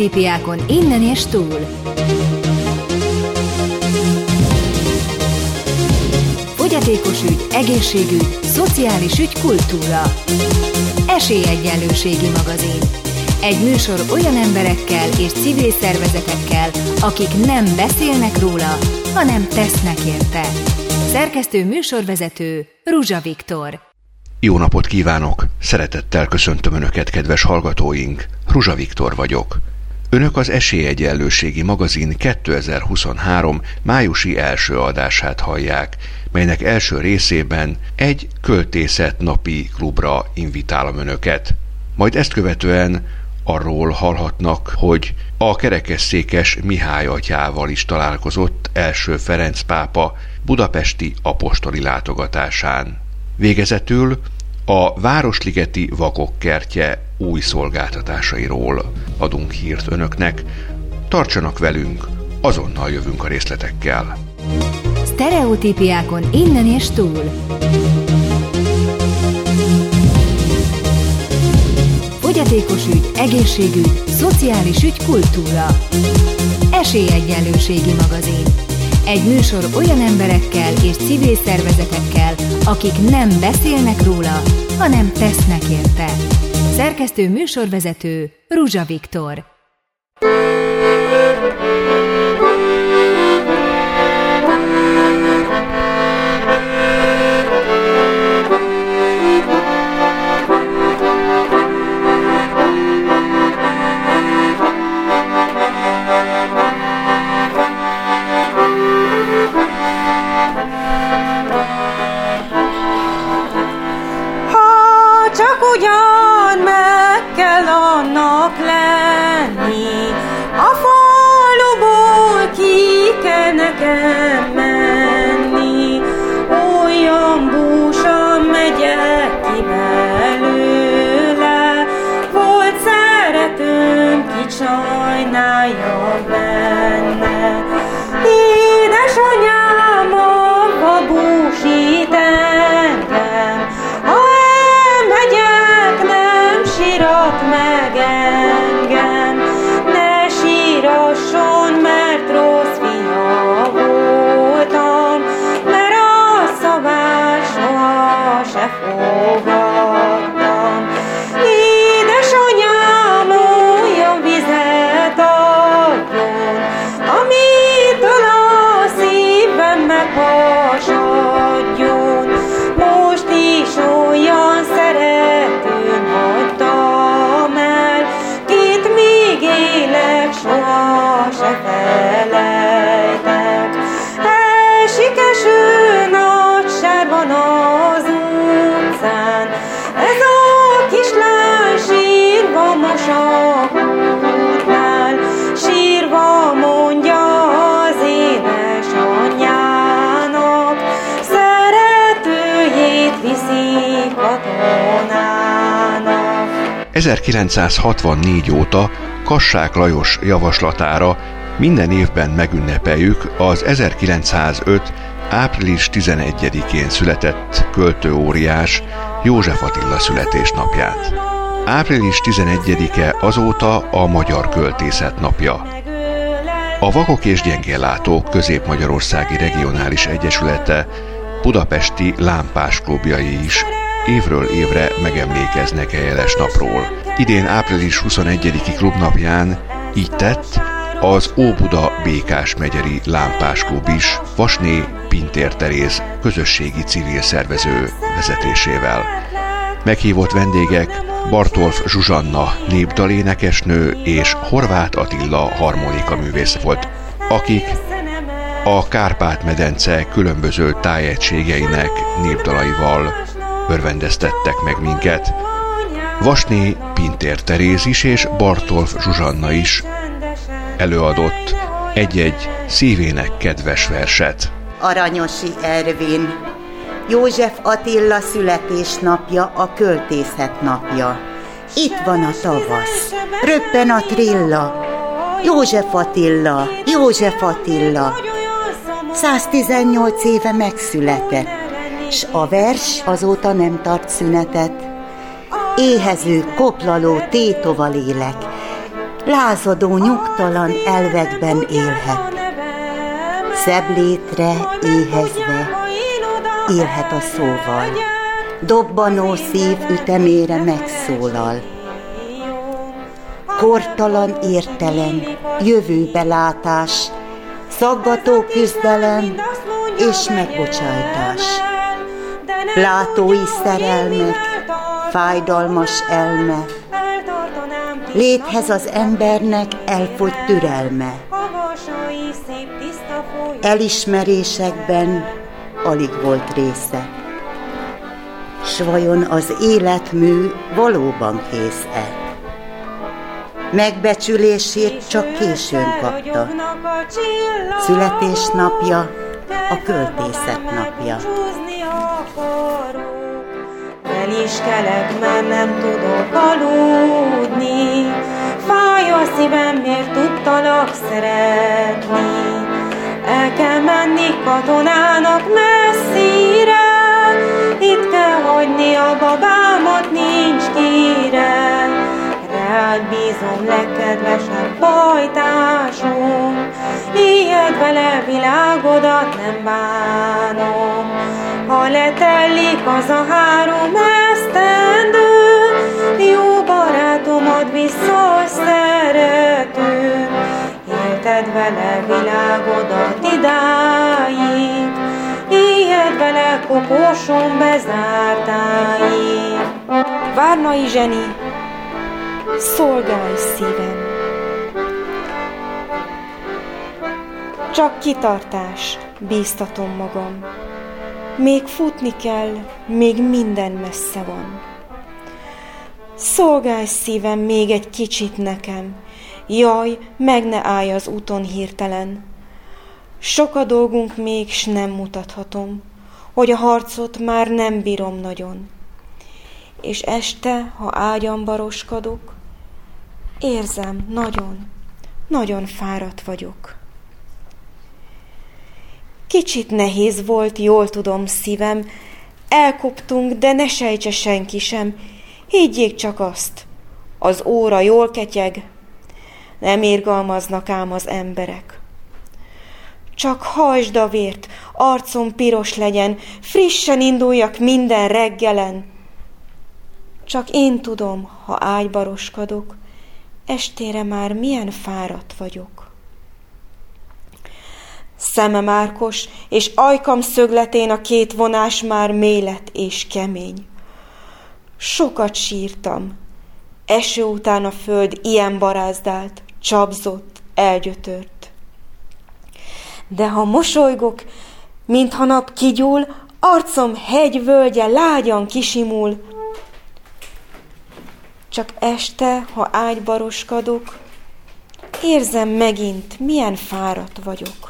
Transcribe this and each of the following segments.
Sztereotípiákon innen és túl. Fogyatékos ügy, egészségügy, szociális ügy, kultúra. Esélyegyenlőségi magazin. Egy műsor olyan emberekkel és civil szervezetekkel, akik nem beszélnek róla, hanem tesznek érte. Szerkesztő műsorvezető Ruzsa Viktor. Jó napot kívánok! Szeretettel köszöntöm Önöket, kedves hallgatóink! Ruzsa Viktor vagyok. Önök az Esélyegyenlőségi magazin 2023 májusi első adását hallják, melynek első részében egy költészet napi klubra invitálom Önöket. Majd ezt követően arról hallhatnak, hogy a kerekesszékes Mihály atyával is találkozott első Ferenc pápa budapesti apostoli látogatásán. Végezetül a Városligeti Vakok kertje új szolgáltatásairól adunk hírt önöknek. Tartsanak velünk, azonnal jövünk a részletekkel. Sztereotípiákon innen és túl. Fogyatékos ügy, egészségügy, szociális ügy, kultúra. Esélyegyenlőségi magazin. Egy műsor olyan emberekkel és civil szervezetekkel, akik nem beszélnek róla, hanem tesznek érte. Szerkesztő műsorvezető Ruzsa Viktor. 1964 óta Kassák Lajos javaslatára minden évben megünnepeljük az 1905. április 11-én született költőóriás József Attila születésnapját. Április 11-e azóta a Magyar Költészet napja. A Vakok és Gyengéllátók Közép-Magyarországi Regionális Egyesülete budapesti lámpás klubjai is évről évre megemlékeznek a jeles napról. Idén április 21-i klubnapján így tett az Óbuda Békás megyeri Lámpás Klub is Vasné Pintér Teréz közösségi civil szervező vezetésével. Meghívott vendégek Bartolf Zsuzsanna népdalénekesnő és Horváth Attila harmonika művész volt, akik a Kárpát-medence különböző tájegységeinek népdalaival örvendeztettek meg minket. Vasné Pintér Teréz is és Bartolf Zsuzsanna is előadott egy-egy szívének kedves verset. Aranyosi Ervin József Attila születésnapja a költészet napja. Itt van a tavasz, röppen a trilla. József Attila, József Attila, 118 éve megszületett, s a vers azóta nem tart szünetet. Éhező, koplaló, tétova lélek, lázadó, nyugtalan elvekben élhet. Szebb létre éhezve élhet a szóval. Dobbanó szív ütemére megszólal. Kortalan értelem, jövőbelátás, szaggató küzdelem és megbocsájtás. Látói szerelmek, fájdalmas elme, léthez az embernek elfogy türelme. Elismerésekben alig volt része. S vajon az életmű valóban kész-e? Megbecsülését csak későn kapta. Születésnapja a költészet napja. El is kelek, mert nem tudok aludni, Fáj a szívem, miért tudtalak szeretni. El kell menni katonának messzire, Itt kell hagyni a babámat, nincs kire. Rád bízom, legkedvesebb pajtásom, Ilyet vele világodat nem bánom. Ha letellik az a három esztendő, Jó barátomat biztos szerető, Élted vele világodat idáig, Ilyet vele koposon bezártáig. Várnai Zseni, szolgálj szívem! Csak kitartás, bíztatom magam. Még futni kell, még minden messze van. Szolgálj szívem még egy kicsit nekem, jaj, meg ne állj az úton hirtelen. Sok a dolgunk még, s nem mutathatom, hogy a harcot már nem bírom nagyon. És este, ha ágyam baroskodok, érzem, nagyon, nagyon fáradt vagyok. Kicsit nehéz volt, jól tudom szívem, elkoptunk, de ne sejtse senki sem, higgyék csak azt, az óra jól ketyeg, nem érgalmaznak ám az emberek. Csak hajsd a vért, arcom piros legyen, frissen induljak minden reggelen. Csak én tudom, ha ágybaroskodok, estére már milyen fáradt vagyok. Szemem árkos, és ajkam szögletén a két vonás már mélet és kemény. Sokat sírtam. Eső után a föld ilyen barázdált, csapzott, elgyötört. De ha mosolygok, mintha nap kigyúl, arcom hegyvölgye lágyan kisimul. Csak este, ha ágybaroskadok, érzem megint, milyen fáradt vagyok.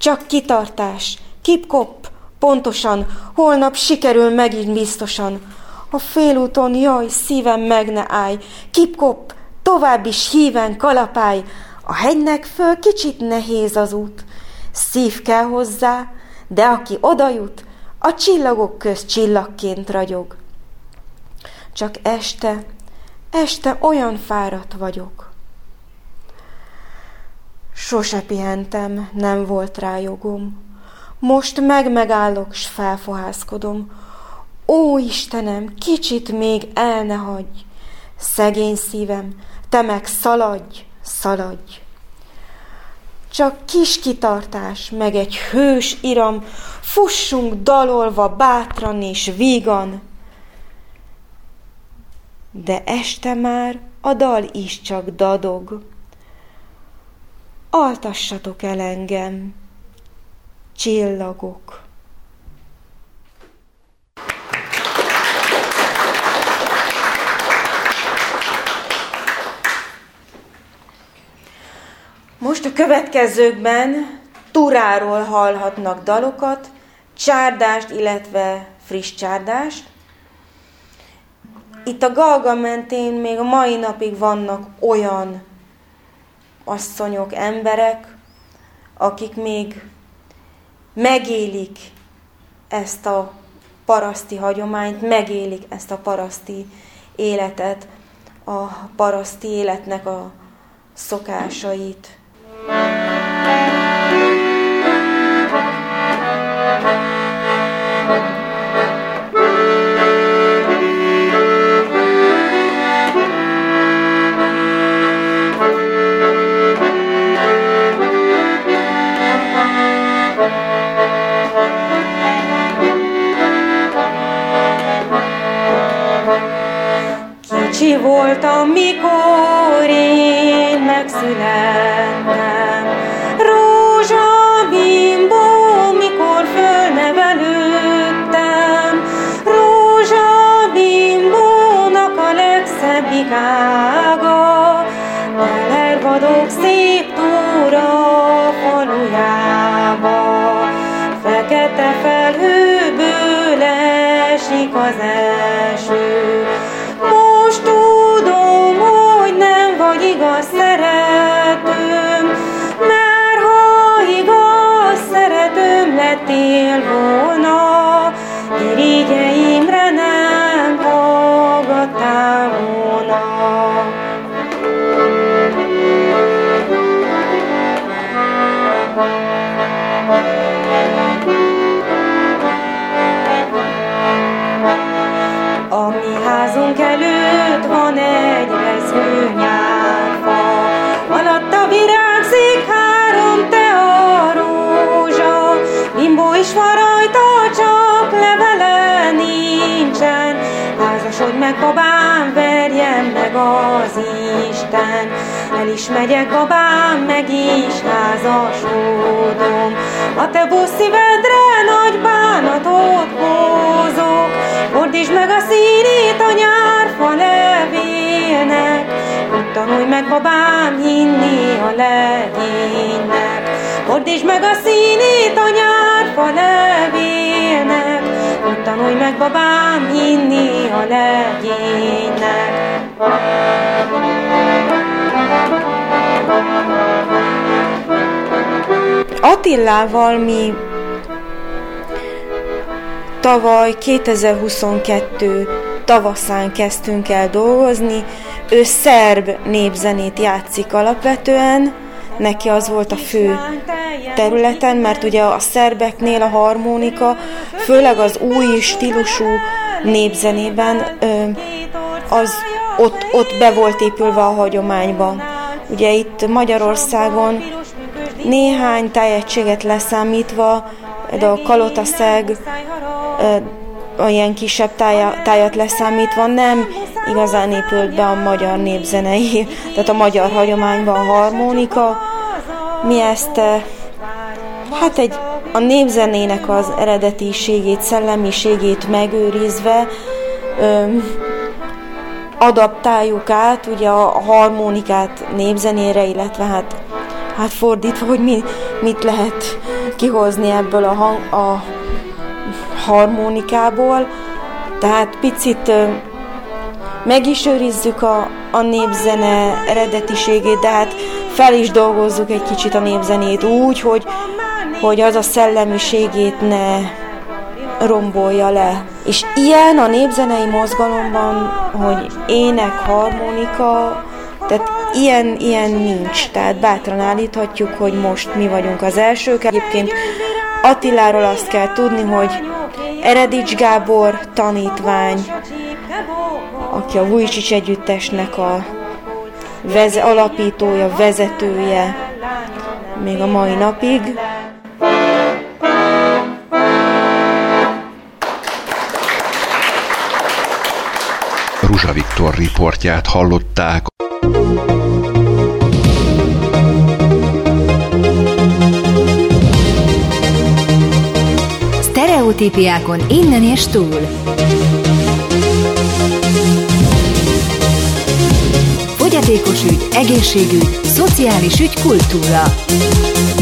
Csak kitartás, kipkop, pontosan, holnap sikerül megint biztosan. A félúton, jaj, szívem meg ne állj, kipkop, tovább is híven kalapály. A hegynek föl kicsit nehéz az út, szív kell hozzá, de aki oda jut, a csillagok köz csillagként ragyog. Csak este, este olyan fáradt vagyok. Sose pihentem, nem volt rá jogom. Most meg-megállok, s felfohászkodom. Ó, Istenem, kicsit még el ne hagyj. Szegény szívem, te meg szaladj, szaladj. Csak kis kitartás, meg egy hős iram, fussunk dalolva bátran és vígan. De este már a dal is csak dadog altassatok el engem, csillagok. Most a következőkben turáról hallhatnak dalokat, csárdást, illetve friss csárdást. Itt a Galga mentén még a mai napig vannak olyan asszonyok, emberek, akik még megélik ezt a paraszti hagyományt, megélik ezt a paraszti életet. a paraszti életnek a szokásait. Kicsi voltam, mikor én megszülettem. Rózsabimbó, mikor fölnevelődtem. Rózsabimbónak a legszebbik ága. Elervadok szép túra falujába. Fekete felhőből esik az eső. Irigyeimre nem hallgattál volna. A mi házunk előtt van egy rezgő nyárfa, alatta virágzik három a rózsa, bimbó is van Házasodj meg, babám, verjen meg az Isten. El is megyek, babám, meg is házasodom. A te busz szívedre nagy bánatot hozok, Fordítsd meg a színét a nyárfa levélnek, Úgy tanulj meg, babám, hinni a legénynek. Fordítsd meg a színét a nyárfa levélnek, tanulj meg, babám, hinni a legénynek. Attillával mi tavaly 2022 tavaszán kezdtünk el dolgozni. Ő szerb népzenét játszik alapvetően, neki az volt a fő területen, mert ugye a szerbeknél a harmonika, főleg az új stílusú népzenében az ott, ott be volt épülve a hagyományba. Ugye itt Magyarországon néhány tájegységet leszámítva, de a kalotaszeg, a ilyen kisebb tája, tájat leszámítva nem igazán épült be a magyar népzenei, tehát a magyar hagyományban a harmonika. Mi ezt hát egy a népzenének az eredetiségét, szellemiségét megőrizve öm, adaptáljuk át ugye a harmonikát népzenére, illetve hát, hát fordítva, hogy mi, mit lehet kihozni ebből a, hang, a harmonikából. Tehát picit meg is őrizzük a, a népzene eredetiségét, de hát fel is dolgozzuk egy kicsit a népzenét úgy, hogy, hogy az a szellemiségét ne rombolja le. És ilyen a népzenei mozgalomban, hogy ének, harmonika, tehát ilyen, ilyen nincs. Tehát bátran állíthatjuk, hogy most mi vagyunk az elsők. Egyébként Attiláról azt kell tudni, hogy Eredics Gábor tanítvány, aki a Vujcsics együttesnek a veze, alapítója, vezetője még a mai napig. Ruzsa Viktor riportját hallották. Sztereotípiákon innen és túl. Fogyatékos ügy, egészségügy, szociális ügy, kultúra.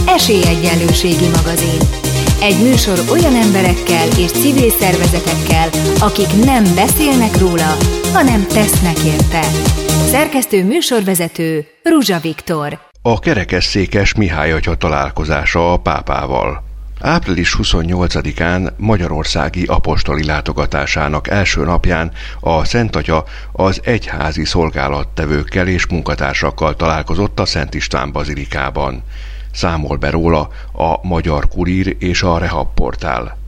Esélyegyenlőségi magazin. Egy műsor olyan emberekkel és civil szervezetekkel, akik nem beszélnek róla, hanem tesznek érte. Szerkesztő műsorvezető Ruzsa Viktor. A kerekesszékes Mihály atya találkozása a pápával. Április 28-án Magyarországi apostoli látogatásának első napján a Szent Atya az egyházi szolgálattevőkkel és munkatársakkal találkozott a Szent István bazilikában. Számol be róla a Magyar Kurír és a Rehab portál.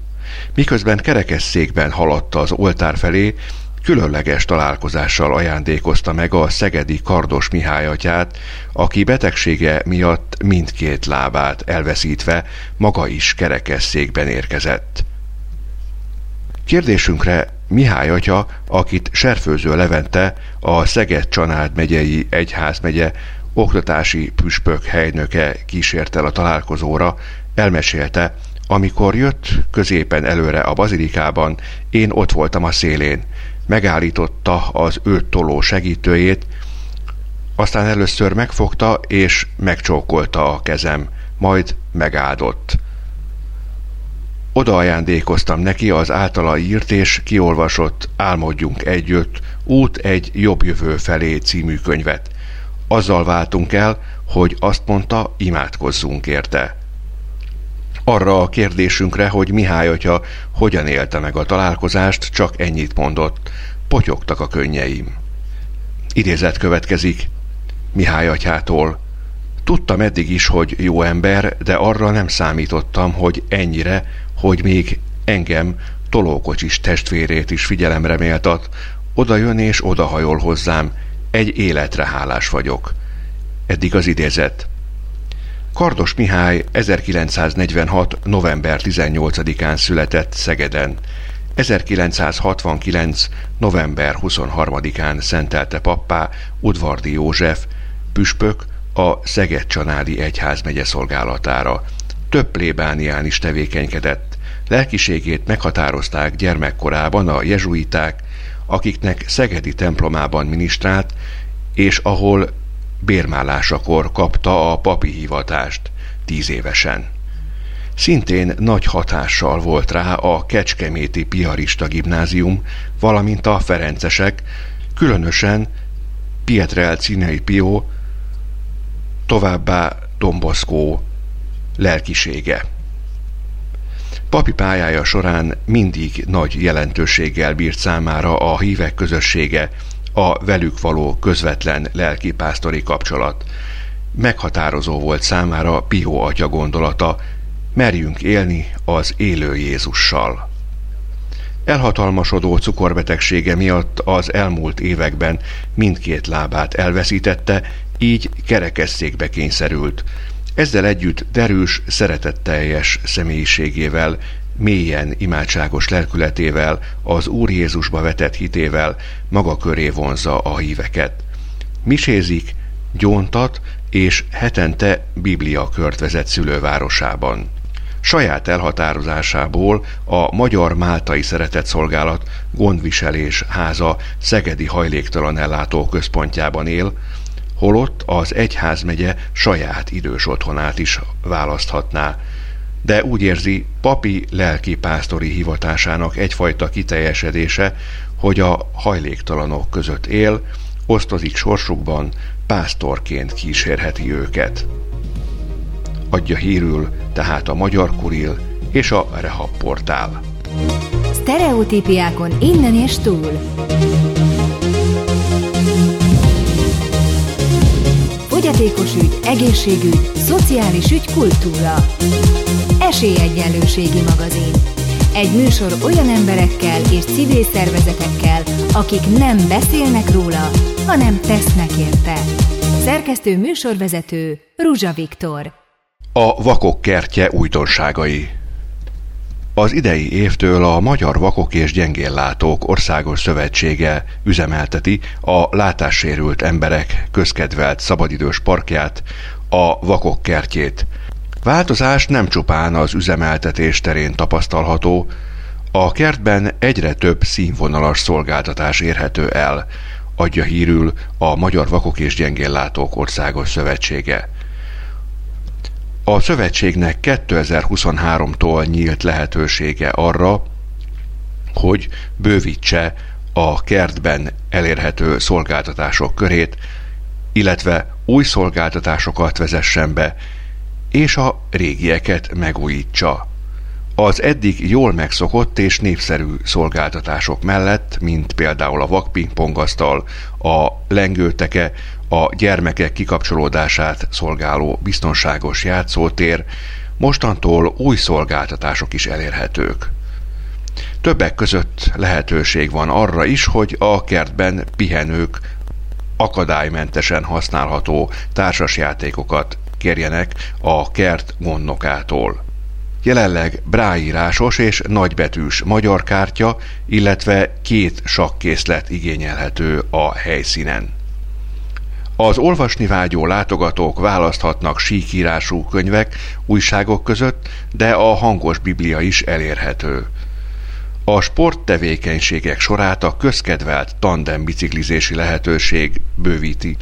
Miközben kerekesszékben haladt az oltár felé, különleges találkozással ajándékozta meg a szegedi Kardos Mihály atyát, aki betegsége miatt mindkét lábát elveszítve maga is kerekesszékben érkezett. Kérdésünkre Mihály atya, akit Serfőző Levente, a Szeged Csanád megyei egyházmegye oktatási püspök helynöke kísért el a találkozóra, elmesélte, amikor jött középen előre a bazilikában, én ott voltam a szélén, megállította az őt toló segítőjét, aztán először megfogta és megcsókolta a kezem, majd megáldott. Oda ajándékoztam neki az általa írt és kiolvasott Álmodjunk együtt, út egy jobb jövő felé című könyvet. Azzal váltunk el, hogy azt mondta, imádkozzunk érte. Arra a kérdésünkre, hogy Mihály atya hogyan élte meg a találkozást, csak ennyit mondott. Potyogtak a könnyeim. Idézet következik Mihály atyától. Tudtam eddig is, hogy jó ember, de arra nem számítottam, hogy ennyire, hogy még engem, tolókocsis testvérét is figyelemre méltat, oda jön és odahajol hozzám, egy életre hálás vagyok. Eddig az idézet. Kardos Mihály 1946. november 18-án született Szegeden. 1969. november 23-án szentelte pappá Udvardi József, püspök a Szeged Csanádi Egyházmegye szolgálatára. Több plébánián is tevékenykedett. Lelkiségét meghatározták gyermekkorában a jezsuiták, akiknek Szegedi templomában minisztrált, és ahol bérmálásakor kapta a papi hivatást, tíz évesen. Szintén nagy hatással volt rá a Kecskeméti Piarista Gimnázium, valamint a Ferencesek, különösen Pietrel Cinei Pio, továbbá Domboszkó lelkisége. Papi pályája során mindig nagy jelentőséggel bírt számára a hívek közössége, a velük való közvetlen lelkipásztori kapcsolat. Meghatározó volt számára Pihó atya gondolata, merjünk élni az élő Jézussal. Elhatalmasodó cukorbetegsége miatt az elmúlt években mindkét lábát elveszítette, így kerekesszékbe kényszerült. Ezzel együtt derűs, szeretetteljes személyiségével mélyen imádságos lelkületével, az Úr Jézusba vetett hitével maga köré vonza a híveket. Misézik, gyóntat és hetente Biblia kört vezet szülővárosában. Saját elhatározásából a Magyar Máltai Szeretett Szolgálat gondviselés háza Szegedi Hajléktalan Ellátó Központjában él, holott az egyházmegye saját idős otthonát is választhatná, de úgy érzi papi lelki pásztori hivatásának egyfajta kiteljesedése, hogy a hajléktalanok között él, osztozik sorsukban, pásztorként kísérheti őket. Adja hírül tehát a Magyar Kuril és a Rehab portál. Sztereotípiákon innen és túl. Fogyatékos ügy, egészségügy, szociális ügy, kultúra. Esélyegyenlőségi magazin. Egy műsor olyan emberekkel és civil szervezetekkel, akik nem beszélnek róla, hanem tesznek érte. Szerkesztő műsorvezető Ruzsa Viktor. A vakok kertje újdonságai az idei évtől a Magyar Vakok és Gyengéllátók Országos Szövetsége üzemelteti a látássérült emberek közkedvelt szabadidős parkját, a Vakok kertjét, Változás nem csupán az üzemeltetés terén tapasztalható, a kertben egyre több színvonalas szolgáltatás érhető el, adja hírül a Magyar Vakok és Gyengéllátók Országos Szövetsége. A szövetségnek 2023-tól nyílt lehetősége arra, hogy bővítse a kertben elérhető szolgáltatások körét, illetve új szolgáltatásokat vezessen be, és a régieket megújítsa. Az eddig jól megszokott és népszerű szolgáltatások mellett, mint például a vakpingpongasztal, a lengőteke, a gyermekek kikapcsolódását szolgáló biztonságos játszótér, mostantól új szolgáltatások is elérhetők. Többek között lehetőség van arra is, hogy a kertben pihenők akadálymentesen használható társasjátékokat kérjenek a kert gondnokától. Jelenleg bráírásos és nagybetűs magyar kártya, illetve két sakkészlet igényelhető a helyszínen. Az olvasni vágyó látogatók választhatnak síkírású könyvek, újságok között, de a hangos biblia is elérhető. A sporttevékenységek sorát a közkedvelt tandem biciklizési lehetőség bővíti.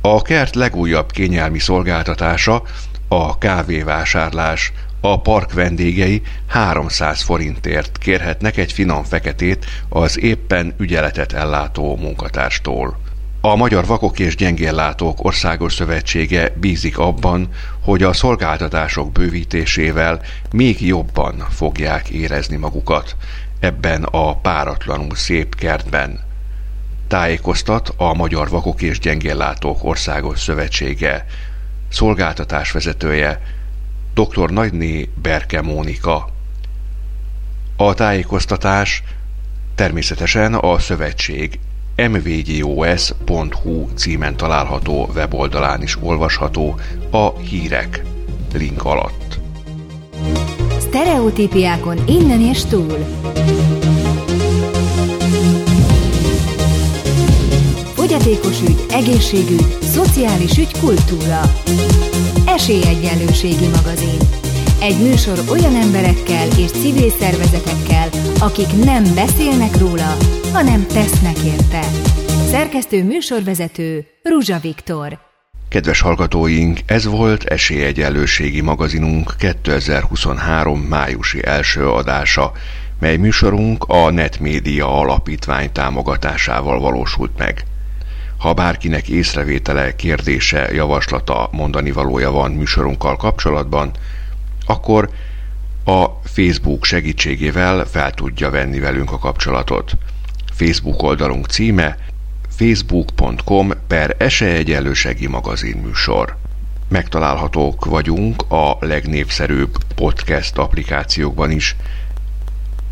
A kert legújabb kényelmi szolgáltatása a kávévásárlás, a park vendégei 300 forintért kérhetnek egy finom feketét az éppen ügyeletet ellátó munkatárstól. A Magyar Vakok és Gyengéllátók Országos Szövetsége bízik abban, hogy a szolgáltatások bővítésével még jobban fogják érezni magukat ebben a páratlanul szép kertben. Tájékoztat a Magyar Vakok és Gyengéllátók Országos Szövetsége szolgáltatásvezetője dr. Nagyné Berke Mónika. A tájékoztatás természetesen a szövetség mvgos.hu címen található weboldalán is olvasható a hírek link alatt. Stereotípiákon innen és túl. Fogyatékos ügy, egészségügy, szociális ügy, kultúra. Esélyegyenlőségi magazin. Egy műsor olyan emberekkel és civil szervezetekkel, akik nem beszélnek róla, hanem tesznek érte. Szerkesztő műsorvezető Ruzsa Viktor. Kedves hallgatóink, ez volt Esélyegyenlőségi magazinunk 2023. májusi első adása, mely műsorunk a Netmédia Alapítvány támogatásával valósult meg. Ha bárkinek észrevétele, kérdése, javaslata, mondani valója van műsorunkkal kapcsolatban, akkor a Facebook segítségével fel tudja venni velünk a kapcsolatot. Facebook oldalunk címe facebook.com per eseegyelősegi magazin műsor. Megtalálhatók vagyunk a legnépszerűbb podcast applikációkban is.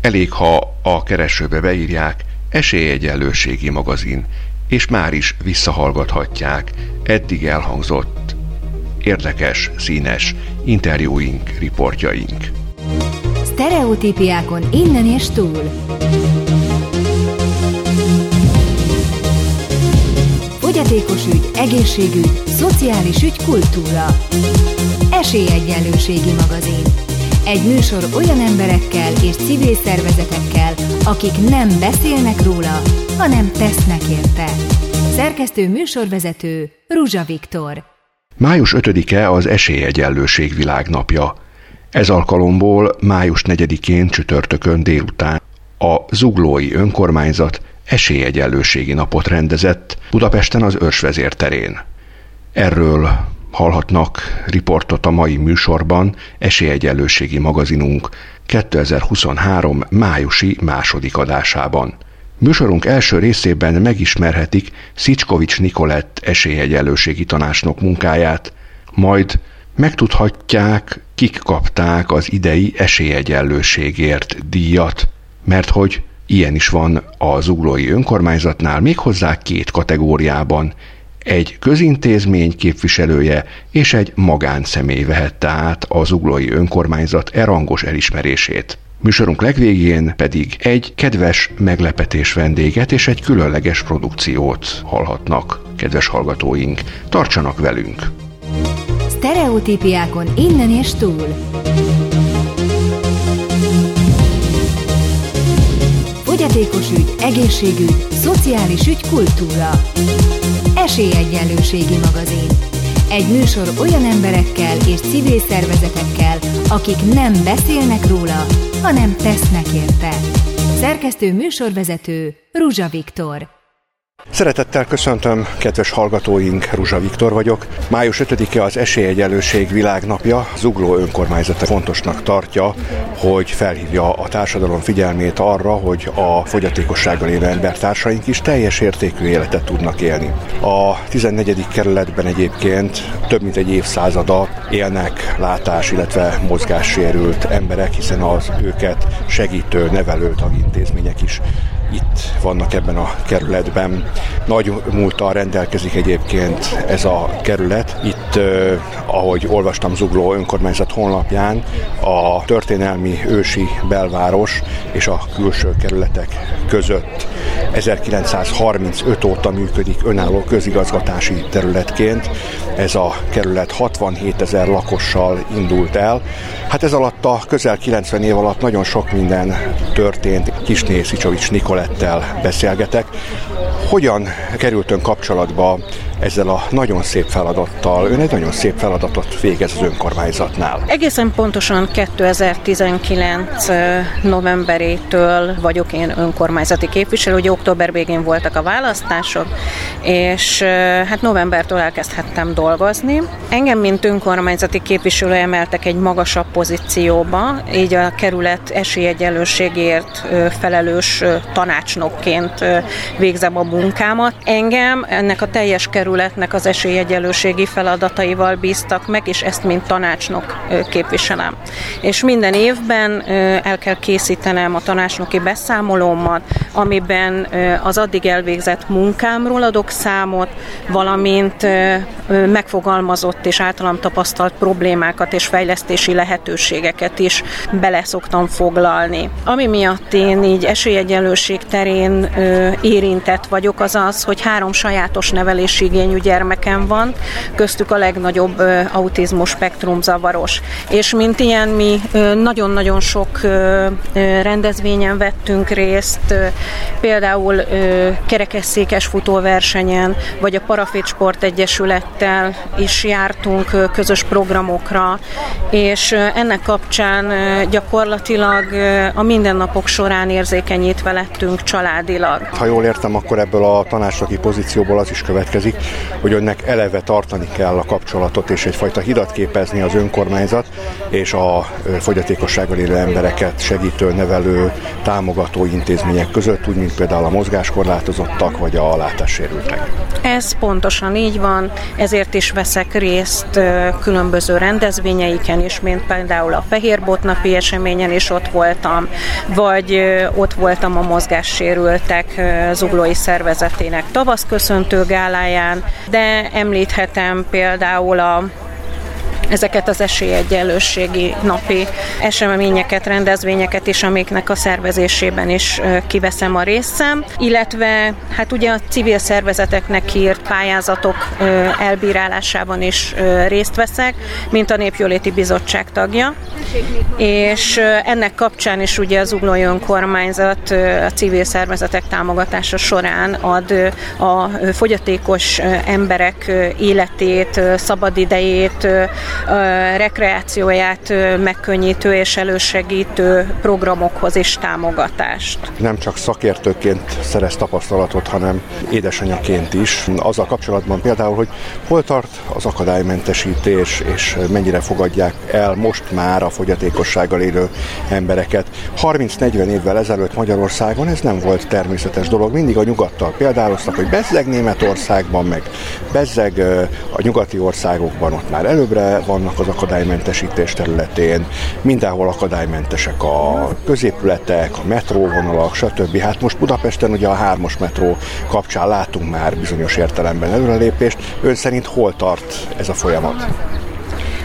Elég, ha a keresőbe beírják Esélyegyenlőségi magazin, és már is visszahallgathatják eddig elhangzott érdekes, színes interjúink, riportjaink. Stereotípiákon innen és túl. Fogyatékos ügy, egészségügy, szociális ügy, kultúra. Esélyegyenlőségi magazin. Egy műsor olyan emberekkel és civil szervezetekkel, akik nem beszélnek róla, hanem tesznek érte. Szerkesztő műsorvezető Ruzsa Viktor. Május 5-e az Esélyegyenlőség világnapja. Ez alkalomból május 4-én csütörtökön délután a Zuglói Önkormányzat esélyegyenlőségi napot rendezett Budapesten az Őrsvezér terén. Erről hallhatnak riportot a mai műsorban Esélyegyenlőségi magazinunk 2023. májusi második adásában. Műsorunk első részében megismerhetik Szicskovics Nikolett esélyegyenlőségi tanácsnok munkáját, majd megtudhatják, kik kapták az idei esélyegyenlőségért díjat, mert hogy Ilyen is van a zuglói önkormányzatnál, méghozzá két kategóriában. Egy közintézmény képviselője és egy magánszemély vehette át a zuglói önkormányzat erangos elismerését. Műsorunk legvégén pedig egy kedves meglepetés vendéget és egy különleges produkciót hallhatnak. Kedves hallgatóink, tartsanak velünk! Stereotípiákon innen és túl. Fogyatékos ügy, egészségügy, szociális ügy, kultúra. Esélyegyenlőségi magazin. Egy műsor olyan emberekkel és civil szervezetekkel, akik nem beszélnek róla, hanem tesznek érte. Szerkesztő műsorvezető Ruzsa Viktor. Szeretettel köszöntöm kedves hallgatóink, Ruzsa Viktor vagyok. Május 5-e az Esélyegyelőség világnapja. Zugló önkormányzata fontosnak tartja, hogy felhívja a társadalom figyelmét arra, hogy a fogyatékossággal élő embertársaink is teljes értékű életet tudnak élni. A 14. kerületben egyébként több mint egy évszázada élnek látás, illetve mozgássérült emberek, hiszen az őket segítő, nevelő tagintézmények is itt vannak ebben a kerületben. Nagy múltal rendelkezik egyébként ez a kerület. Itt, ahogy olvastam Zugló önkormányzat honlapján, a történelmi ősi belváros és a külső kerületek között 1935 óta működik önálló közigazgatási területként. Ez a kerület 67 ezer lakossal indult el. Hát ez alatt a közel 90 év alatt nagyon sok minden történt. Kisné Szicsovics Nikolettel beszélgetek. Hogyan került ön kapcsolatba ezzel a nagyon szép feladattal. Ön egy nagyon szép feladatot végez az önkormányzatnál. Egészen pontosan 2019 novemberétől vagyok én önkormányzati képviselő, ugye október végén voltak a választások, és hát novembertől elkezdhettem dolgozni. Engem, mint önkormányzati képviselő emeltek egy magasabb pozícióba, így a kerület esélyegyenlőségért felelős tanácsnokként végzem a munkámat. Engem ennek a teljes kerület területnek az esélyegyelőségi feladataival bíztak meg, és ezt mint tanácsnok képviselem. És minden évben el kell készítenem a tanácsnoki beszámolómat, amiben az addig elvégzett munkámról adok számot, valamint megfogalmazott és általam tapasztalt problémákat és fejlesztési lehetőségeket is bele szoktam foglalni. Ami miatt én így esélyegyenlőség terén érintett vagyok, az az, hogy három sajátos nevelési igényű gyermekem van, köztük a legnagyobb autizmus spektrum zavaros. És mint ilyen mi nagyon-nagyon sok rendezvényen vettünk részt, például kerekesszékes futóversenyen, vagy a Parafit Sport Egyesülettel is jártunk közös programokra, és ennek kapcsán gyakorlatilag a mindennapok során érzékenyítve lettünk családilag. Ha jól értem, akkor ebből a tanácsoki pozícióból az is következik, hogy önnek eleve tartani kell a kapcsolatot, és egyfajta hidat képezni az önkormányzat és a fogyatékossággal élő embereket segítő, nevelő, támogató intézmények között, úgy, mint például a mozgáskorlátozottak vagy a Ez pontosan így van, ezért is veszek részt különböző rendezvényeiken is, mint például a Fehérbotnapi eseményen is ott voltam, vagy ott voltam a mozgássérültek zuglói szervezetének tavaszköszöntő gáláján, de említhetem például a ezeket az esélyegyenlőségi napi eseményeket, rendezvényeket is, amiknek a szervezésében is kiveszem a részem, illetve hát ugye a civil szervezeteknek írt pályázatok elbírálásában is részt veszek, mint a Népjóléti Bizottság tagja, és ennek kapcsán is ugye az Uglói Önkormányzat a civil szervezetek támogatása során ad a fogyatékos emberek életét, szabadidejét, rekreációját megkönnyítő és elősegítő programokhoz is támogatást. Nem csak szakértőként szerez tapasztalatot, hanem édesanyaként is. Azzal kapcsolatban például, hogy hol tart az akadálymentesítés, és mennyire fogadják el most már a fogyatékossággal élő embereket. 30-40 évvel ezelőtt Magyarországon ez nem volt természetes dolog. Mindig a nyugattal példáloztak, hogy bezzeg Németországban, meg bezzeg a nyugati országokban ott már előbbre vannak az akadálymentesítés területén, mindenhol akadálymentesek a középületek, a metróvonalak, stb. Hát most Budapesten ugye a hármas metró kapcsán látunk már bizonyos értelemben előrelépést. Ön szerint hol tart ez a folyamat?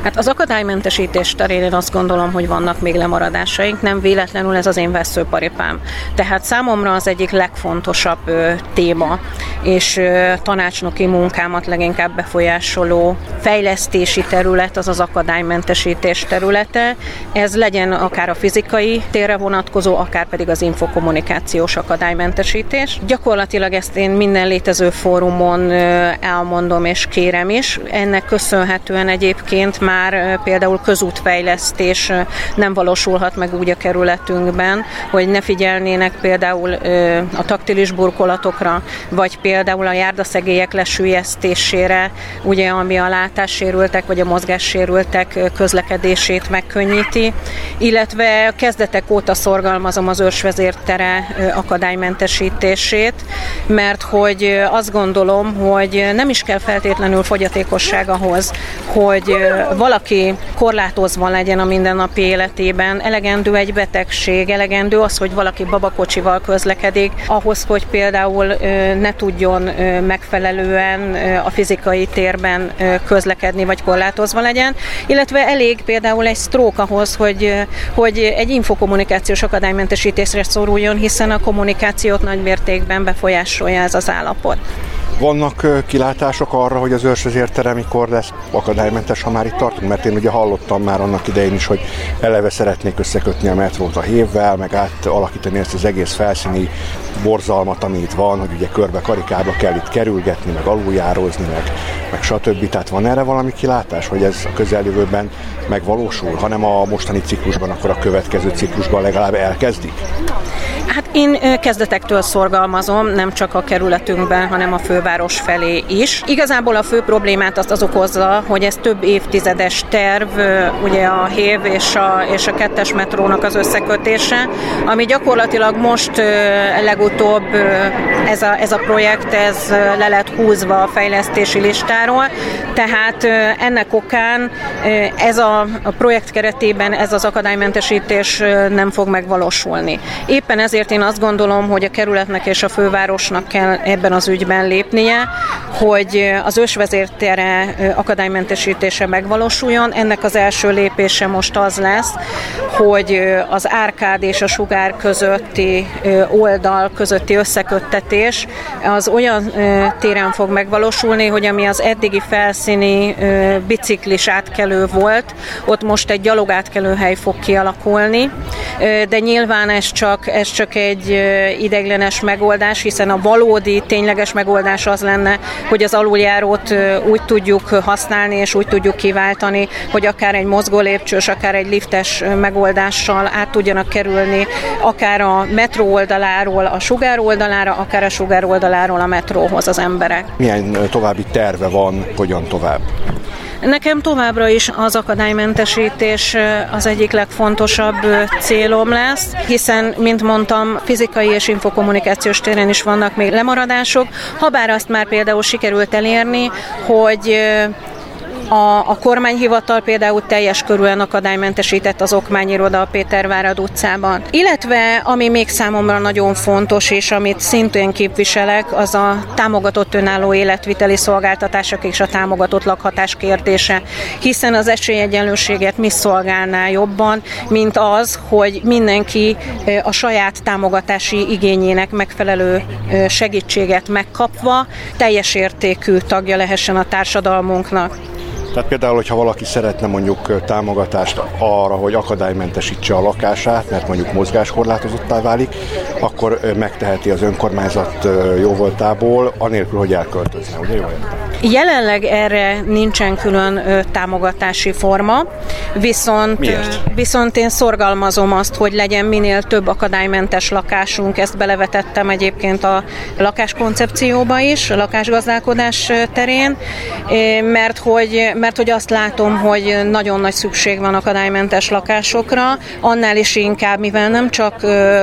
Hát az akadálymentesítés terén én azt gondolom, hogy vannak még lemaradásaink, nem véletlenül ez az én veszőparipám. Tehát számomra az egyik legfontosabb ö, téma, és ö, tanácsnoki munkámat leginkább befolyásoló fejlesztési terület az az akadálymentesítés területe. Ez legyen akár a fizikai térre vonatkozó, akár pedig az infokommunikációs akadálymentesítés. Gyakorlatilag ezt én minden létező fórumon ö, elmondom és kérem is. Ennek köszönhetően egyébként már már például közútfejlesztés nem valósulhat meg úgy a kerületünkben, hogy ne figyelnének például a taktilis burkolatokra, vagy például a járdaszegélyek lesülyeztésére, ugye ami a látássérültek vagy a mozgássérültek közlekedését megkönnyíti, illetve kezdetek óta szorgalmazom az ősvezértere akadálymentesítését, mert hogy azt gondolom, hogy nem is kell feltétlenül fogyatékosság ahhoz, hogy valaki korlátozva legyen a mindennapi életében. Elegendő egy betegség, elegendő az, hogy valaki babakocsival közlekedik, ahhoz, hogy például ne tudjon megfelelően a fizikai térben közlekedni, vagy korlátozva legyen, illetve elég például egy stroke ahhoz, hogy, hogy egy infokommunikációs akadálymentesítésre szoruljon, hiszen a kommunikációt nagy mértékben befolyásolja ez az állapot. Vannak kilátások arra, hogy az őrsvezértere mikor lesz akadálymentes, ha már itt tartunk? Mert én ugye hallottam már annak idején is, hogy eleve szeretnék összekötni a metrót a hévvel, meg átalakítani ezt az egész felszíni borzalmat, ami itt van, hogy ugye körbe karikába kell itt kerülgetni, meg aluljározni, meg, meg stb. Tehát van erre valami kilátás, hogy ez a közeljövőben megvalósul, hanem a mostani ciklusban, akkor a következő ciklusban legalább elkezdik? Hát én kezdetektől szorgalmazom, nem csak a kerületünkben, hanem a főváros felé is. Igazából a fő problémát azt az okozza, hogy ez több évtizedes terv, ugye a HÉV és a, és a kettes metrónak az összekötése, ami gyakorlatilag most legutóbb ez a, ez a projekt ez le lett húzva a fejlesztési listáról, tehát ennek okán ez a, a projekt keretében ez az akadálymentesítés nem fog megvalósulni. Éppen ezért ezért én azt gondolom, hogy a kerületnek és a fővárosnak kell ebben az ügyben lépnie, hogy az ősvezértere akadálymentesítése megvalósuljon. Ennek az első lépése most az lesz, hogy az árkád és a sugár közötti oldal közötti összeköttetés az olyan téren fog megvalósulni, hogy ami az eddigi felszíni biciklis átkelő volt, ott most egy gyalogátkelő hely fog kialakulni, de nyilván ez csak, ez csak csak egy ideiglenes megoldás, hiszen a valódi, tényleges megoldás az lenne, hogy az aluljárót úgy tudjuk használni és úgy tudjuk kiváltani, hogy akár egy mozgó lépcsős, akár egy liftes megoldással át tudjanak kerülni, akár a metró oldaláról a sugár oldalára, akár a sugár oldaláról a metróhoz az emberek. Milyen további terve van, hogyan tovább? Nekem továbbra is az akadálymentesítés az egyik legfontosabb célom lesz, hiszen, mint mondtam, fizikai és infokommunikációs téren is vannak még lemaradások, habár azt már például sikerült elérni, hogy a, a kormányhivatal például teljes körülön akadálymentesített az okmányiroda a Pétervárad utcában. Illetve, ami még számomra nagyon fontos, és amit szintén képviselek, az a támogatott önálló életviteli szolgáltatások és a támogatott lakhatás kérdése, hiszen az esélyegyenlőséget mi szolgálná jobban, mint az, hogy mindenki a saját támogatási igényének megfelelő segítséget megkapva teljes értékű tagja lehessen a társadalmunknak. Tehát például, hogyha valaki szeretne mondjuk támogatást arra, hogy akadálymentesítse a lakását, mert mondjuk mozgáskorlátozottá válik, akkor megteheti az önkormányzat jóvoltából, anélkül, hogy elköltözne, ugye? Jól Jelenleg erre nincsen külön támogatási forma, viszont, Miért? viszont én szorgalmazom azt, hogy legyen minél több akadálymentes lakásunk, ezt belevetettem egyébként a lakáskoncepcióba is, a lakásgazdálkodás terén, mert hogy, mert hogy azt látom, hogy nagyon nagy szükség van akadálymentes lakásokra, annál is inkább, mivel nem csak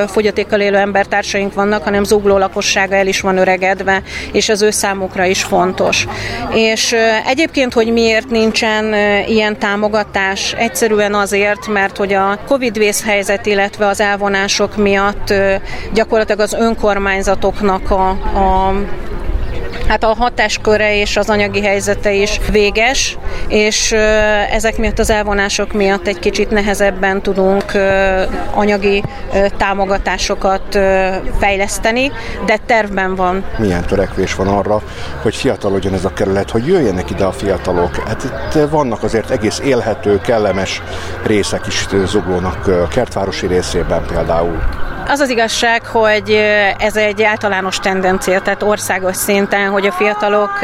fogyatékkal élő embertársaink vannak, hanem zugló lakossága el is van öregedve, és az ő számukra is fontos. És egyébként, hogy miért nincsen ilyen támogatás, egyszerűen azért, mert hogy a Covid vészhelyzet, illetve az elvonások miatt gyakorlatilag az önkormányzatoknak a, a hát a hatásköre és az anyagi helyzete is véges, és ezek miatt az elvonások miatt egy kicsit nehezebben tudunk anyagi támogatásokat fejleszteni, de tervben van. Milyen törekvés van arra, hogy fiatalodjon ez a kerület, hogy jöjjenek ide a fiatalok? Hát itt vannak azért egész élhető, kellemes részek is Zuglónak, kertvárosi részében például. Az az igazság, hogy ez egy általános tendencia, tehát országos szinten, hogy a fiatalok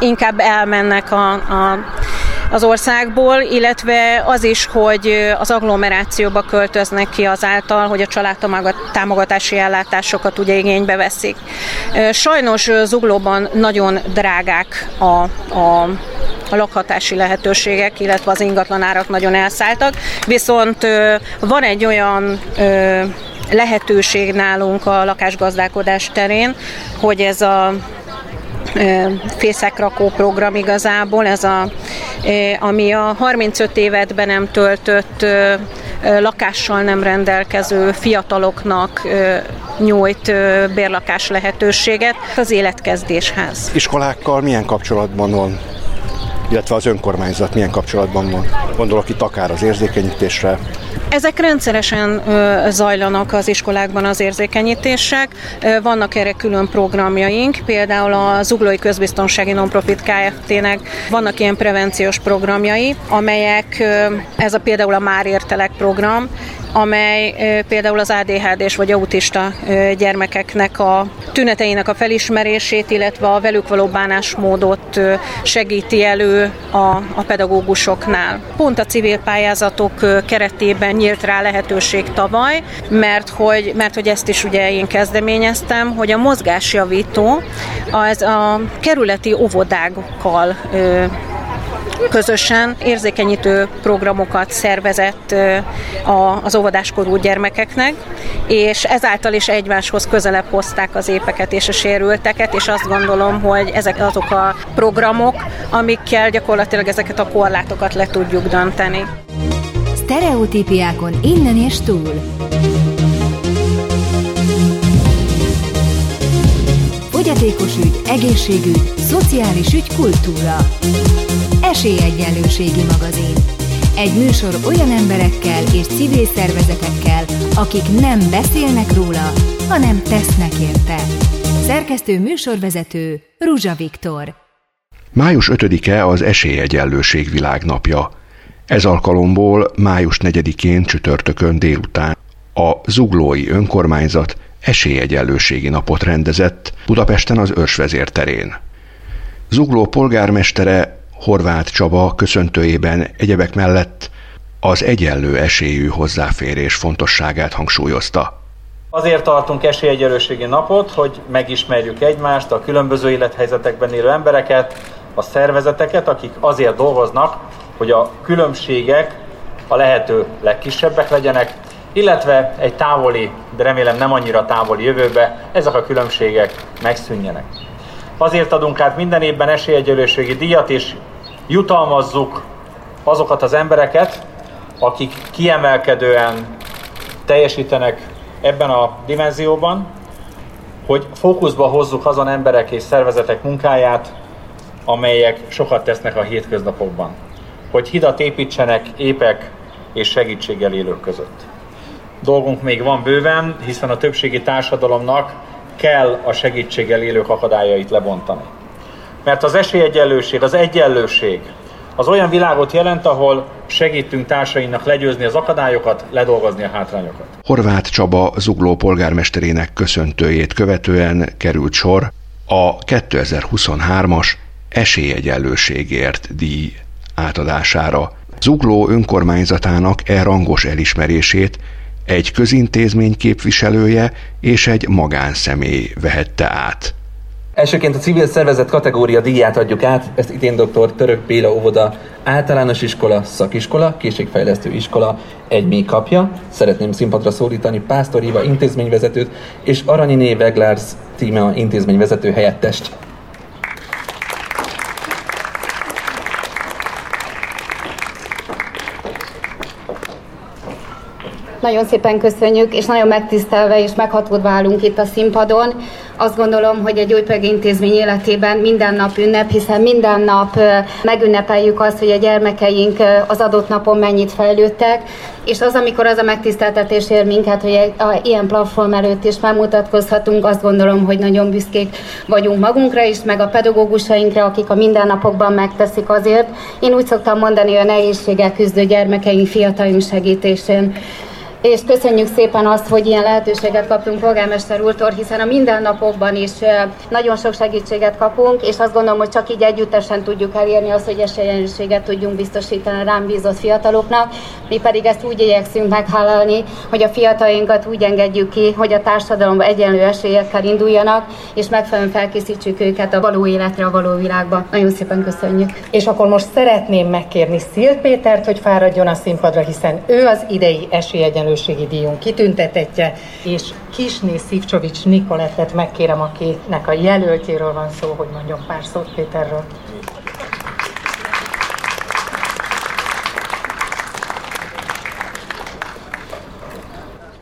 inkább elmennek a, a az országból, illetve az is, hogy az agglomerációba költöznek ki azáltal, hogy a családtámogatási ellátásokat ugye igénybe veszik. Sajnos Zuglóban nagyon drágák a, a a lakhatási lehetőségek, illetve az ingatlanárak nagyon elszálltak, viszont van egy olyan lehetőség nálunk a lakásgazdálkodás terén, hogy ez a fészekrakó program igazából, ez a, ami a 35 évet be nem töltött lakással nem rendelkező fiataloknak nyújt bérlakás lehetőséget az életkezdéshez. Iskolákkal milyen kapcsolatban van illetve az önkormányzat milyen kapcsolatban van? Gondolok itt akár az érzékenyítésre. Ezek rendszeresen zajlanak az iskolákban az érzékenyítések. Vannak erre külön programjaink, például a Zuglói Közbiztonsági Nonprofit Kft-nek vannak ilyen prevenciós programjai, amelyek, ez a például a Már Értelek program, amely például az ADHD-s vagy autista gyermekeknek a tüneteinek a felismerését, illetve a velük való bánásmódot segíti elő a, a pedagógusoknál. Pont a civil pályázatok keretében nyílt rá lehetőség tavaly, mert hogy, mert hogy ezt is ugye én kezdeményeztem, hogy a mozgásjavító az a kerületi óvodákkal közösen érzékenyítő programokat szervezett az óvodáskorú gyermekeknek, és ezáltal is egymáshoz közelebb hozták az épeket és a sérülteket, és azt gondolom, hogy ezek azok a programok, amikkel gyakorlatilag ezeket a korlátokat le tudjuk dönteni. Stereotípiákon innen és túl. Fogyatékos ügy, egészségügy, szociális ügy, kultúra. Esélyegyenlőségi magazin. Egy műsor olyan emberekkel és civil szervezetekkel, akik nem beszélnek róla, hanem tesznek érte. Szerkesztő műsorvezető Ruzsa Viktor. Május 5-e az Esélyegyenlőség világnapja. Ez alkalomból május 4-én csütörtökön délután a Zuglói Önkormányzat Esélyegyenlőségi napot rendezett Budapesten az Őrsvezér terén. Zugló polgármestere Horváth Csaba köszöntőjében egyebek mellett az egyenlő esélyű hozzáférés fontosságát hangsúlyozta. Azért tartunk esélyegyelőségi napot, hogy megismerjük egymást, a különböző élethelyzetekben élő embereket, a szervezeteket, akik azért dolgoznak, hogy a különbségek a lehető legkisebbek legyenek, illetve egy távoli, de remélem nem annyira távoli jövőbe ezek a különbségek megszűnjenek. Azért adunk át minden évben esélyegyelőségi díjat, és jutalmazzuk azokat az embereket, akik kiemelkedően teljesítenek ebben a dimenzióban, hogy fókuszba hozzuk azon emberek és szervezetek munkáját, amelyek sokat tesznek a hétköznapokban. Hogy hidat építsenek épek és segítséggel élők között. Dolgunk még van bőven, hiszen a többségi társadalomnak kell a segítséggel élők akadályait lebontani. Mert az esélyegyenlőség, az egyenlőség, az olyan világot jelent, ahol segítünk társainknak legyőzni az akadályokat, ledolgozni a hátrányokat. Horváth Csaba zugló polgármesterének köszöntőjét követően került sor a 2023-as esélyegyenlőségért díj átadására. Zugló önkormányzatának e rangos elismerését egy közintézmény képviselője és egy magánszemély vehette át. Elsőként a civil szervezet kategória díját adjuk át, ezt idén dr. Török Béla óvoda általános iskola, szakiskola, készségfejlesztő iskola egy még kapja. Szeretném színpadra szólítani Pásztor Iva intézményvezetőt és Aranyiné Veglars Tímea intézményvezető helyettest. Nagyon szépen köszönjük, és nagyon megtisztelve és meghatódva állunk itt a színpadon. Azt gondolom, hogy egy újpeg intézmény életében minden nap ünnep, hiszen minden nap megünnepeljük azt, hogy a gyermekeink az adott napon mennyit fejlődtek, és az, amikor az a megtiszteltetés ér minket, hogy egy, a, ilyen platform előtt is megmutatkozhatunk, azt gondolom, hogy nagyon büszkék vagyunk magunkra is, meg a pedagógusainkra, akik a mindennapokban megteszik azért. Én úgy szoktam mondani, a nehézséggel küzdő gyermekeink, fiatalunk segítésén és köszönjük szépen azt, hogy ilyen lehetőséget kaptunk polgármester úrtól, hiszen a mindennapokban is nagyon sok segítséget kapunk, és azt gondolom, hogy csak így együttesen tudjuk elérni azt, hogy esélyegyenlőséget tudjunk biztosítani a rám bízott fiataloknak. Mi pedig ezt úgy igyekszünk meghálálni, hogy a fiatainkat úgy engedjük ki, hogy a társadalomban egyenlő esélyekkel induljanak, és megfelelően felkészítsük őket a való életre, a való világba. Nagyon szépen köszönjük. És akkor most szeretném megkérni Szil Pétert, hogy fáradjon a színpadra, hiszen ő az idei esélyegyenlőségi díjunk kitüntetetje, és Kisné Szívcsovics Nikolettet megkérem, akinek a jelöltjéről van szó, hogy mondjon pár szót Péterről.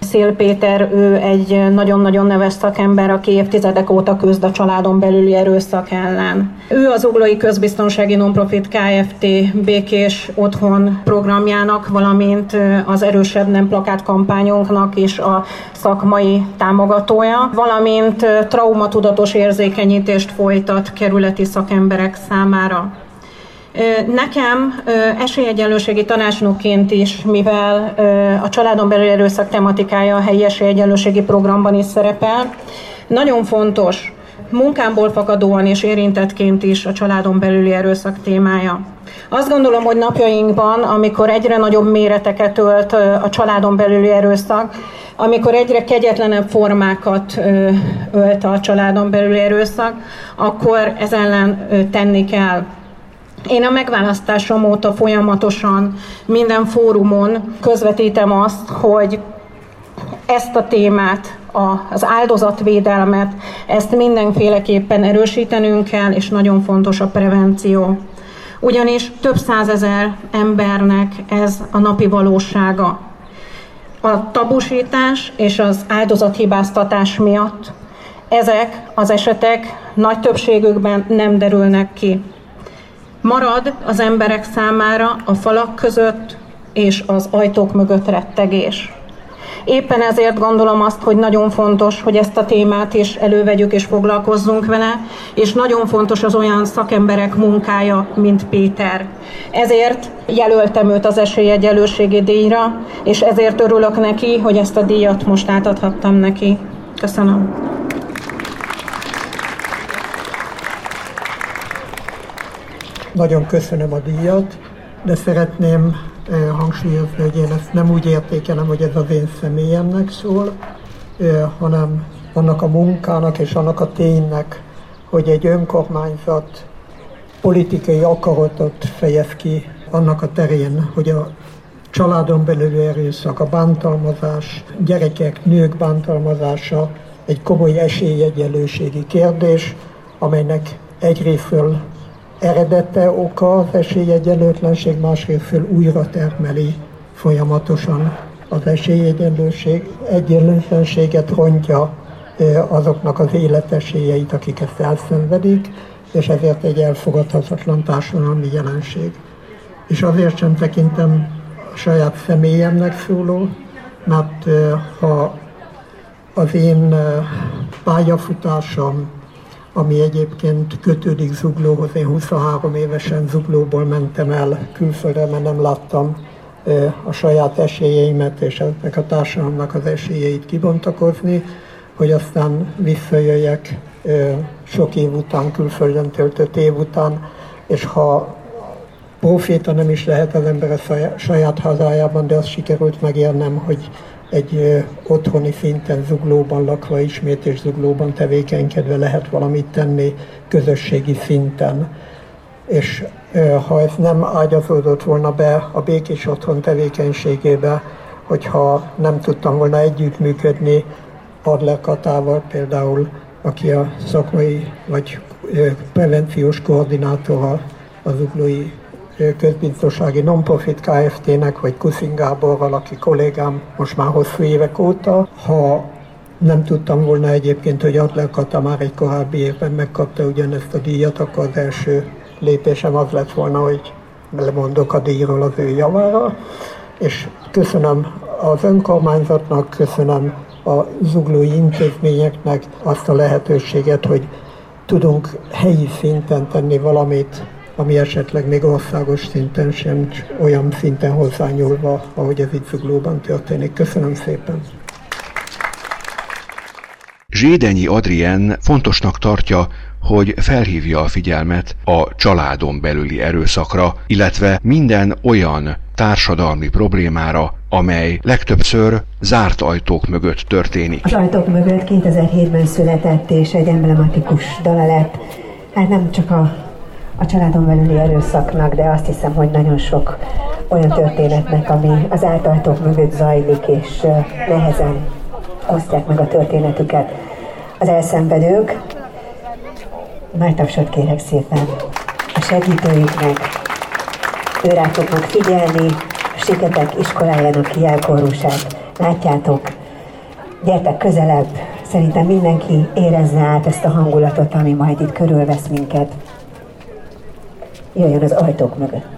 Szél Péter, ő egy nagyon-nagyon neves szakember, aki évtizedek óta küzd a családon belüli erőszak ellen. Ő az Uglói Közbiztonsági Nonprofit Kft. Békés Otthon programjának, valamint az Erősebb Nem plakát kampányunknak is a szakmai támogatója, valamint traumatudatos érzékenyítést folytat kerületi szakemberek számára. Nekem esélyegyenlőségi tanácsnokként is, mivel a családon belül erőszak tematikája a helyi esélyegyenlőségi programban is szerepel, nagyon fontos, munkámból fakadóan és érintettként is a családon belüli erőszak témája. Azt gondolom, hogy napjainkban, amikor egyre nagyobb méreteket ölt a családon belüli erőszak, amikor egyre kegyetlenebb formákat ölt a családon belüli erőszak, akkor ez ellen tenni kell. Én a megválasztásom óta folyamatosan minden fórumon közvetítem azt, hogy ezt a témát, az áldozatvédelmet, ezt mindenféleképpen erősítenünk kell, és nagyon fontos a prevenció. Ugyanis több százezer embernek ez a napi valósága. A tabusítás és az áldozathibáztatás miatt ezek az esetek nagy többségükben nem derülnek ki. Marad az emberek számára a falak között és az ajtók mögött rettegés. Éppen ezért gondolom azt, hogy nagyon fontos, hogy ezt a témát is elővegyük és foglalkozzunk vele, és nagyon fontos az olyan szakemberek munkája, mint Péter. Ezért jelöltem őt az esélyegyelőségi díjra, és ezért örülök neki, hogy ezt a díjat most átadhattam neki. Köszönöm. Nagyon köszönöm a díjat, de szeretném hangsúlyozni, hogy én ezt nem úgy értékelem, hogy ez az én személyemnek szól, hanem annak a munkának és annak a ténynek, hogy egy önkormányzat politikai akaratot fejez ki annak a terén, hogy a családon belül erőszak, a bántalmazás, gyerekek, nők bántalmazása egy komoly esélyegyenlőségi kérdés, amelynek egyrésztről eredete oka az esélyegyenlőtlenség, másrészt újra termeli folyamatosan az esélyegyenlőség, egyenlőtlenséget rontja azoknak az életesélyeit, akik ezt elszenvedik, és ezért egy elfogadhatatlan társadalmi jelenség. És azért sem tekintem a saját személyemnek szóló, mert ha az én pályafutásom ami egyébként kötődik Zuglóhoz. Én 23 évesen Zuglóból mentem el külföldre, mert nem láttam a saját esélyeimet és ennek a társadalomnak az esélyeit kibontakozni, hogy aztán visszajöjjek sok év után, külföldön töltött év után, és ha proféta nem is lehet az ember a saját hazájában, de azt sikerült megérnem, hogy egy otthoni szinten zuglóban lakva ismét és zuglóban tevékenykedve lehet valamit tenni közösségi szinten. És ha ez nem ágyazódott volna be a békés otthon tevékenységébe, hogyha nem tudtam volna együttműködni Adler Katával például, aki a szakmai vagy prevenciós koordinátora az uglói közbiztonsági non-profit Kft-nek, vagy Kuszin Gáborral, aki kollégám most már hosszú évek óta. Ha nem tudtam volna egyébként, hogy Adler Kata már egy korábbi évben megkapta ugyanezt a díjat, akkor az első lépésem az lett volna, hogy lemondok a díjról az ő javára. És köszönöm az önkormányzatnak, köszönöm a zuglói intézményeknek azt a lehetőséget, hogy tudunk helyi szinten tenni valamit ami esetleg még országos szinten sem olyan szinten hozzányúlva, ahogy ez itt Zuglóban történik. Köszönöm szépen! Zsédenyi Adrien fontosnak tartja, hogy felhívja a figyelmet a családon belüli erőszakra, illetve minden olyan társadalmi problémára, amely legtöbbször zárt ajtók mögött történik. Az ajtók mögött 2007-ben született és egy emblematikus dala lett. Hát nem csak a, a családon belüli erőszaknak, de azt hiszem, hogy nagyon sok olyan történetnek, ami az ajtók mögött zajlik, és nehezen osztják meg a történetüket az elszenvedők. Nagy tapsot kérek szépen a segítőiknek, őrá fognak figyelni, a Siketek iskolájának jelkorúsát. Látjátok, gyertek közelebb, szerintem mindenki érezze át ezt a hangulatot, ami majd itt körülvesz minket. Jöjjön az ajtók mögött.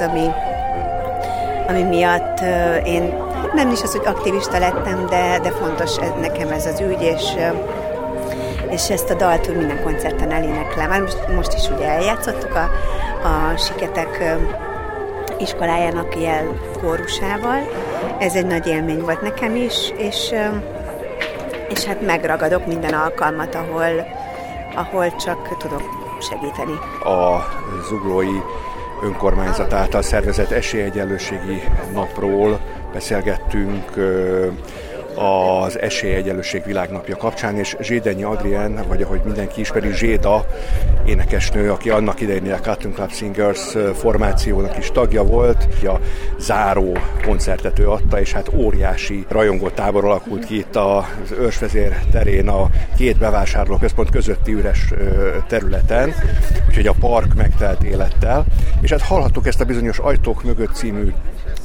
ami, ami miatt én nem is az, hogy aktivista lettem, de, de fontos nekem ez az ügy, és, és ezt a dalt hogy minden koncerten eléneklem. Hát most, most is ugye eljátszottuk a, a Siketek iskolájának jel kórusával. Ez egy nagy élmény volt nekem is, és, és hát megragadok minden alkalmat, ahol, ahol csak tudok segíteni. A zuglói önkormányzat által szervezett esélyegyenlőségi napról beszélgettünk az Esélyegyenlőség világnapja kapcsán, és Zsédenyi Adrien, vagy ahogy mindenki ismeri, Zséda énekesnő, aki annak idején a Cotton Club Singers formációnak is tagja volt, a záró koncertet ő adta, és hát óriási rajongó tábor alakult ki itt az őrsvezér terén a két bevásárlóközpont közötti üres területen, úgyhogy a park megtelt élettel, és hát hallhattuk ezt a bizonyos Ajtók mögött című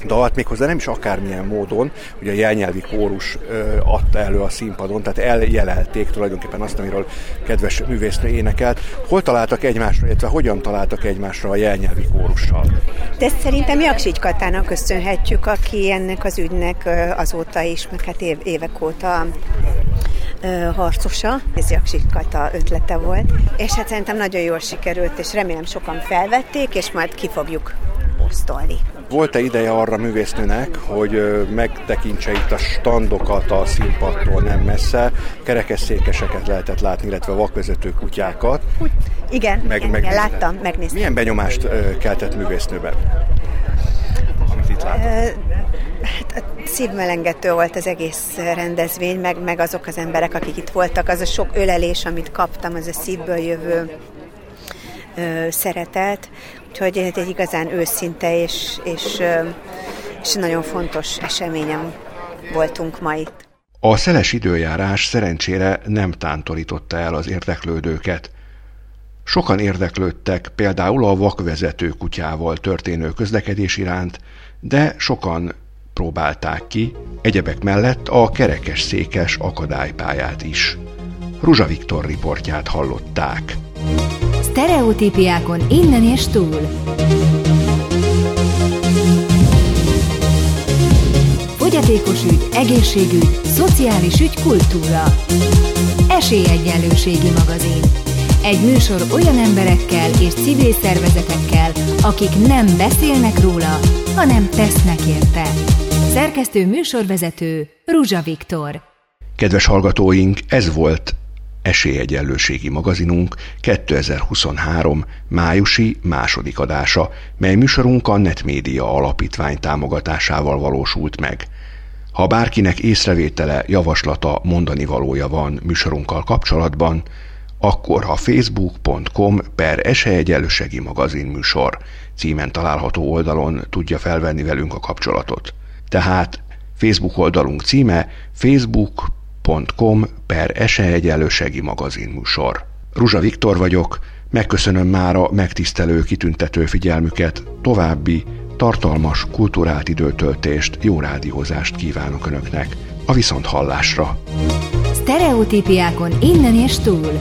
dalt, méghozzá nem is akármilyen módon, hogy a jelnyelvi kórus adta elő a színpadon, tehát eljelelték tulajdonképpen azt, amiről kedves művésznő énekelt. Hol találtak egymásra, illetve hogyan találtak egymásra a jelnyelvi kórussal? De szerintem Jaksics Katának köszönhetjük, aki ennek az ügynek azóta is, meg hát évek óta harcosa, ez Jaksik Kata ötlete volt, és hát szerintem nagyon jól sikerült, és remélem sokan felvették, és majd ki fogjuk posztolni. Volt-e ideje arra művésznőnek, hogy megtekintse itt a standokat a színpadtól nem messze, kerekesszékeseket lehetett látni, illetve vakvezető kutyákat? Igen, meg, igen, meg, igen láttam, megnéztem. Milyen benyomást keltett művésznőben? Amit itt látott? Hát szívmelengető volt az egész rendezvény, meg, meg azok az emberek, akik itt voltak, az a sok ölelés, amit kaptam, az a szívből jövő ö, szeretet, úgyhogy egy, egy igazán őszinte és, és, és nagyon fontos eseményem voltunk ma itt. A szeles időjárás szerencsére nem tántorította el az érdeklődőket. Sokan érdeklődtek például a vakvezető kutyával történő közlekedés iránt, de sokan próbálták ki, egyebek mellett a kerekes székes akadálypályát is. Ruzsa Viktor riportját hallották. Sztereotípiákon innen és túl. Fogyatékos ügy, egészségügy, szociális ügy, kultúra. Esélyegyenlőségi magazin. Egy műsor olyan emberekkel és civil szervezetekkel, akik nem beszélnek róla, hanem tesznek érte. Szerkesztő műsorvezető Ruzsa Viktor. Kedves hallgatóink, ez volt Esélyegyenlőségi magazinunk 2023. májusi második adása, mely műsorunk a Netmédia Alapítvány támogatásával valósult meg. Ha bárkinek észrevétele, javaslata, mondani valója van műsorunkkal kapcsolatban, akkor ha facebook.com per esélyegyenlőségi magazin műsor címen található oldalon tudja felvenni velünk a kapcsolatot. Tehát Facebook oldalunk címe facebook.com per esélyegyenlőségi magazin műsor. Ruzsa Viktor vagyok, megköszönöm már a megtisztelő, kitüntető figyelmüket, további tartalmas, kulturált időtöltést, jó rádiózást kívánok Önöknek. A viszont hallásra! Sztereotípiákon innen és túl.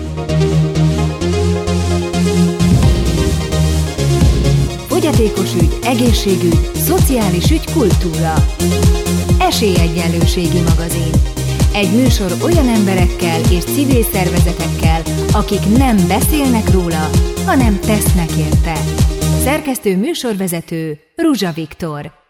Fogyatékos ügy, egészségügy, szociális ügy, kultúra. Esélyegyenlőségi magazin. Egy műsor olyan emberekkel és civil szervezetekkel, akik nem beszélnek róla, hanem tesznek érte. Szerkesztő műsorvezető Ruzsa Viktor.